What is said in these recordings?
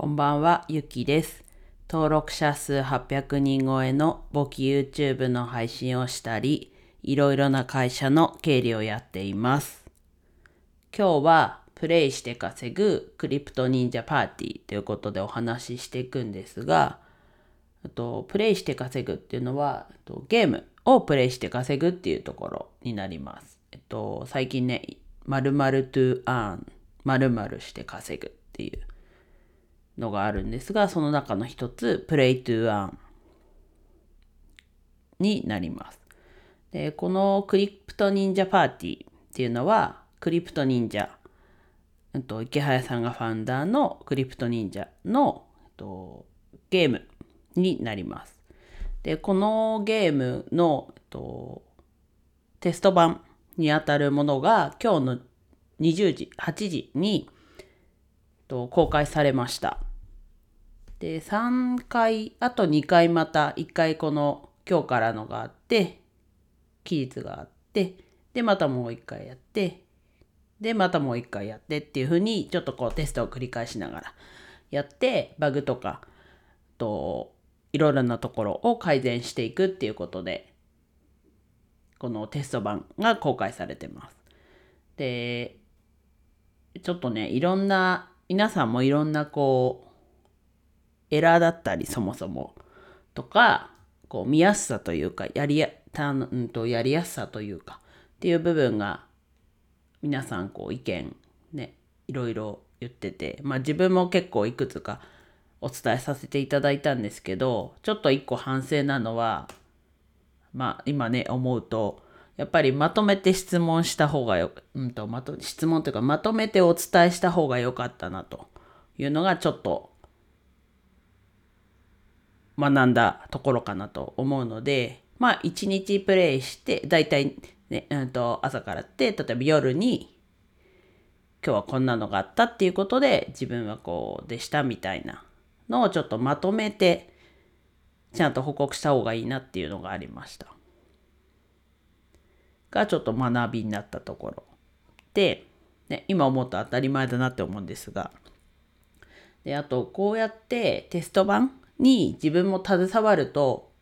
こんばんは、ゆきです。登録者数800人超えの簿記 YouTube の配信をしたり、いろいろな会社の経理をやっています。今日はプレイして稼ぐクリプト忍者パーティーということでお話ししていくんですが、あとプレイして稼ぐっていうのは、とゲームをプレイして稼ぐっていうところになります。えっと、最近ね、〇〇 to earn、〇〇して稼ぐっていうのがあるんですが、その中の一つ、プレイトゥーアンになります。で、このクリプト忍者パーティーっていうのは、クリプト忍者、うんと、池早さんがファウンダーのクリプト忍者の、えっと、ゲームになります。で、このゲームの、えっと、テスト版にあたるものが今日の20時、8時に、えっと、公開されました。で、3回、あと2回また、1回この今日からのがあって、期日があって、で、またもう1回やって、で、またもう1回やってっていう風に、ちょっとこうテストを繰り返しながらやって、バグとか、と、いろいろなところを改善していくっていうことで、このテスト版が公開されてます。で、ちょっとね、いろんな、皆さんもいろんなこう、エラーだったりそもそもとか、こう見やすさというか、やりや、たんとやりやすさというか、っていう部分が、皆さんこう意見ね、いろいろ言ってて、まあ自分も結構いくつかお伝えさせていただいたんですけど、ちょっと一個反省なのは、まあ今ね、思うと、やっぱりまとめて質問した方がよ、うんと、まと、質問というかまとめてお伝えした方が良かったなというのがちょっと学んだところかなと思うので、まあ一日プレイして、だいたいね、うんと朝からって、例えば夜に今日はこんなのがあったっていうことで自分はこうでしたみたいなのをちょっとまとめてちゃんと報告した方がいいなっていうのがありました。がちょっと学びになったところで、ね、今思うと当たり前だなって思うんですがであとこうやってテスト版に自分も携わると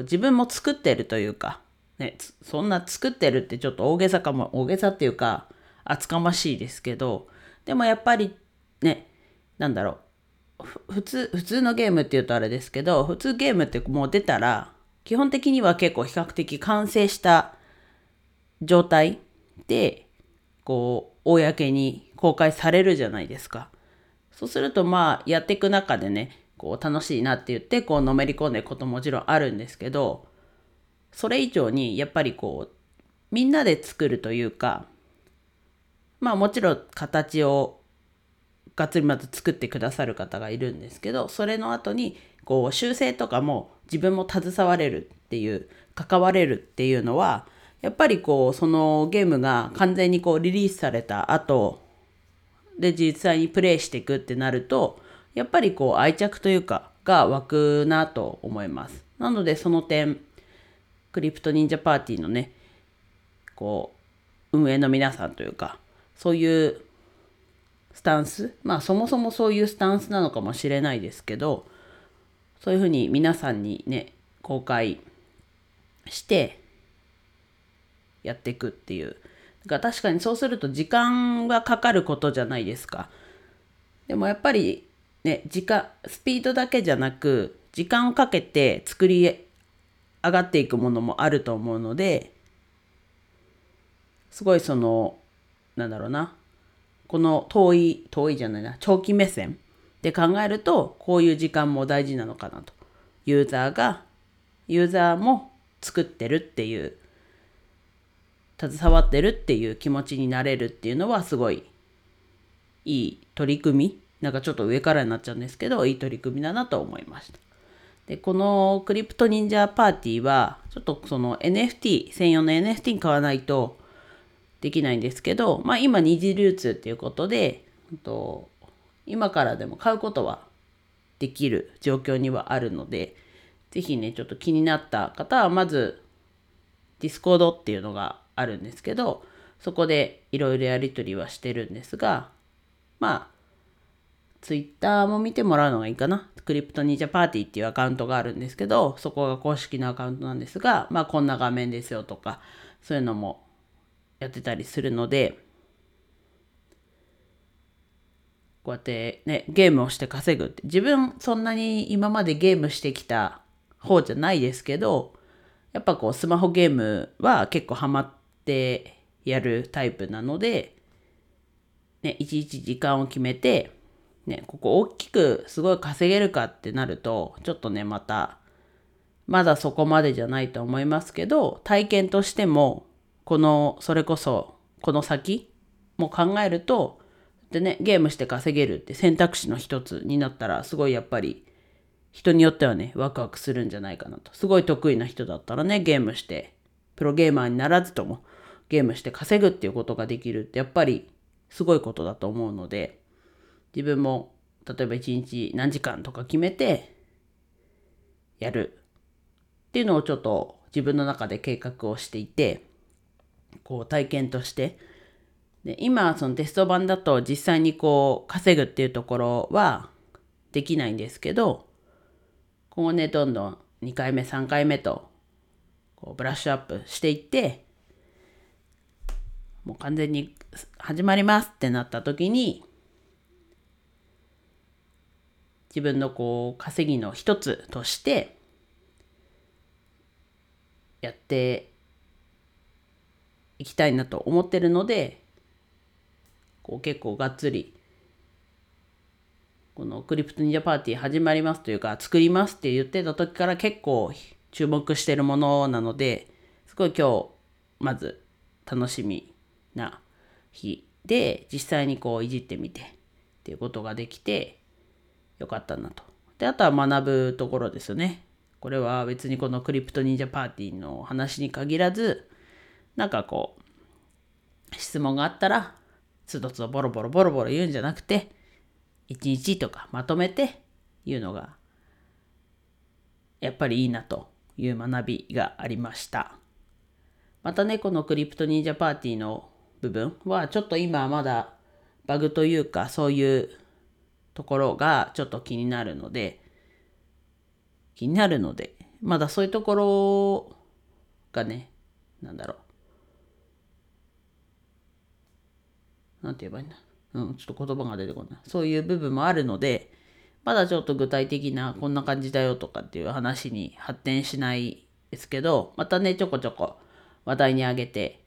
自分も作ってるというか、ね、そんな作ってるってちょっと大げさかも大げさっていうか厚かましいですけどでもやっぱりねなんだろう普通普通のゲームっていうとあれですけど普通ゲームってもう出たら基本的には結構比較的完成した状態でこう公に公開されるじゃないですか。そうするとまあやっていく中でねこう楽しいなって言ってこうのめり込んでいくこともちろんあるんですけどそれ以上にやっぱりこうみんなで作るというかまあもちろん形をがっつりまず作ってくださる方がいるんですけどそれの後にこう修正とかも自分も携われるっていう関われるっていうのはやっぱりこうそのゲームが完全にこうリリースされた後で実際にプレイしていくってなるとやっぱりこう愛着というかが湧くなと思います。なのでその点クリプト忍者パーティーのねこう運営の皆さんというかそういうスタンスまあそもそもそういうスタンスなのかもしれないですけどそういうふうに皆さんにね公開してやっていくっていうだから確かにそうすると時間はかかることじゃないですかでもやっぱりね時間スピードだけじゃなく時間をかけて作り上がっていくものもあると思うのですごいそのなんだろうなこの遠い遠いじゃないな長期目線で考えるとこういう時間も大事なのかなと。ユーザーがユーザーも作ってるっていう携わってるっていう気持ちになれるっていうのはすごいいい取り組みなんかちょっと上からになっちゃうんですけどいい取り組みだなと思いました。でこの CryptoNinja Party はちょっとその NFT 専用の NFT に買わないとできないんですけど、まあ、今二次流通っていうことでと今からでも買うことはできる状況にはあるので是非ねちょっと気になった方はまず Discord っていうのがあるんですけどそこでいろいろやり取りはしてるんですがまあツイッターも見てもらうのがいいかな。クリプトニージャパーティーっていうアカウントがあるんですけど、そこが公式のアカウントなんですが、まあこんな画面ですよとか、そういうのもやってたりするので、こうやってね、ゲームをして稼ぐって、自分そんなに今までゲームしてきた方じゃないですけど、やっぱこうスマホゲームは結構ハマってやるタイプなので、ね、いちいち時間を決めて、ね、ここ大きくすごい稼げるかってなると、ちょっとね、また、まだそこまでじゃないと思いますけど、体験としても、この、それこそ、この先も考えると、でね、ゲームして稼げるって選択肢の一つになったら、すごいやっぱり、人によってはね、ワクワクするんじゃないかなと。すごい得意な人だったらね、ゲームして、プロゲーマーにならずとも、ゲームして稼ぐっていうことができるって、やっぱり、すごいことだと思うので、自分も例えば一日何時間とか決めてやる。っていうのをちょっと自分の中で計画をしていてこう体験として。で今そのテスト版だと実際にこう稼ぐっていうところはできないんですけど今後ねどんどん2回目3回目とこうブラッシュアップしていってもう完全に始まりますってなった時に自分のこう稼ぎの一つとしてやっていきたいなと思ってるのでこう結構がっつりこのクリプトニンジャパーティー始まりますというか作りますって言ってた時から結構注目してるものなのですごい今日まず楽しみな日で実際にこういじってみてっていうことができてよかったなと。で、あとは学ぶところですよね。これは別にこのクリプト忍者パーティーの話に限らず、なんかこう、質問があったら、つどつどボロボロボロボロ言うんじゃなくて、一日とかまとめて言うのが、やっぱりいいなという学びがありました。またね、このクリプト忍者パーティーの部分は、ちょっと今まだバグというか、そういうところがちょっと気になるので、気になるので、まだそういうところがね、なんだろう。なんて言えばいいんだ？うん、ちょっと言葉が出てこない。そういう部分もあるので、まだちょっと具体的なこんな感じだよとかっていう話に発展しないですけど、またね、ちょこちょこ話題に上げて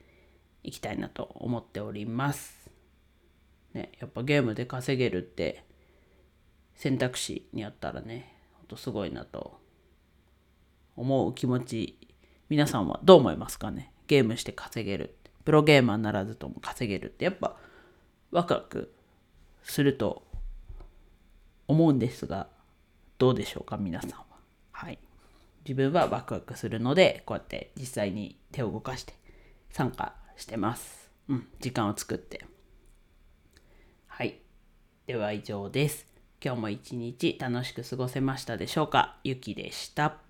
いきたいなと思っております。ね、やっぱゲームで稼げるって選択肢にあったらねほんとすごいなと思う気持ち皆さんはどう思いますかね？ゲームして稼げる。プロゲーマーならずとも稼げるって。やっぱワクワクすると思うんですがどうでしょうか皆さんは？はい。自分はワクワクするのでこうやって実際に手を動かして参加してます。うん。時間を作って。はい。では以上です。今日も一日楽しく過ごせましたでしょうか？ゆきでした。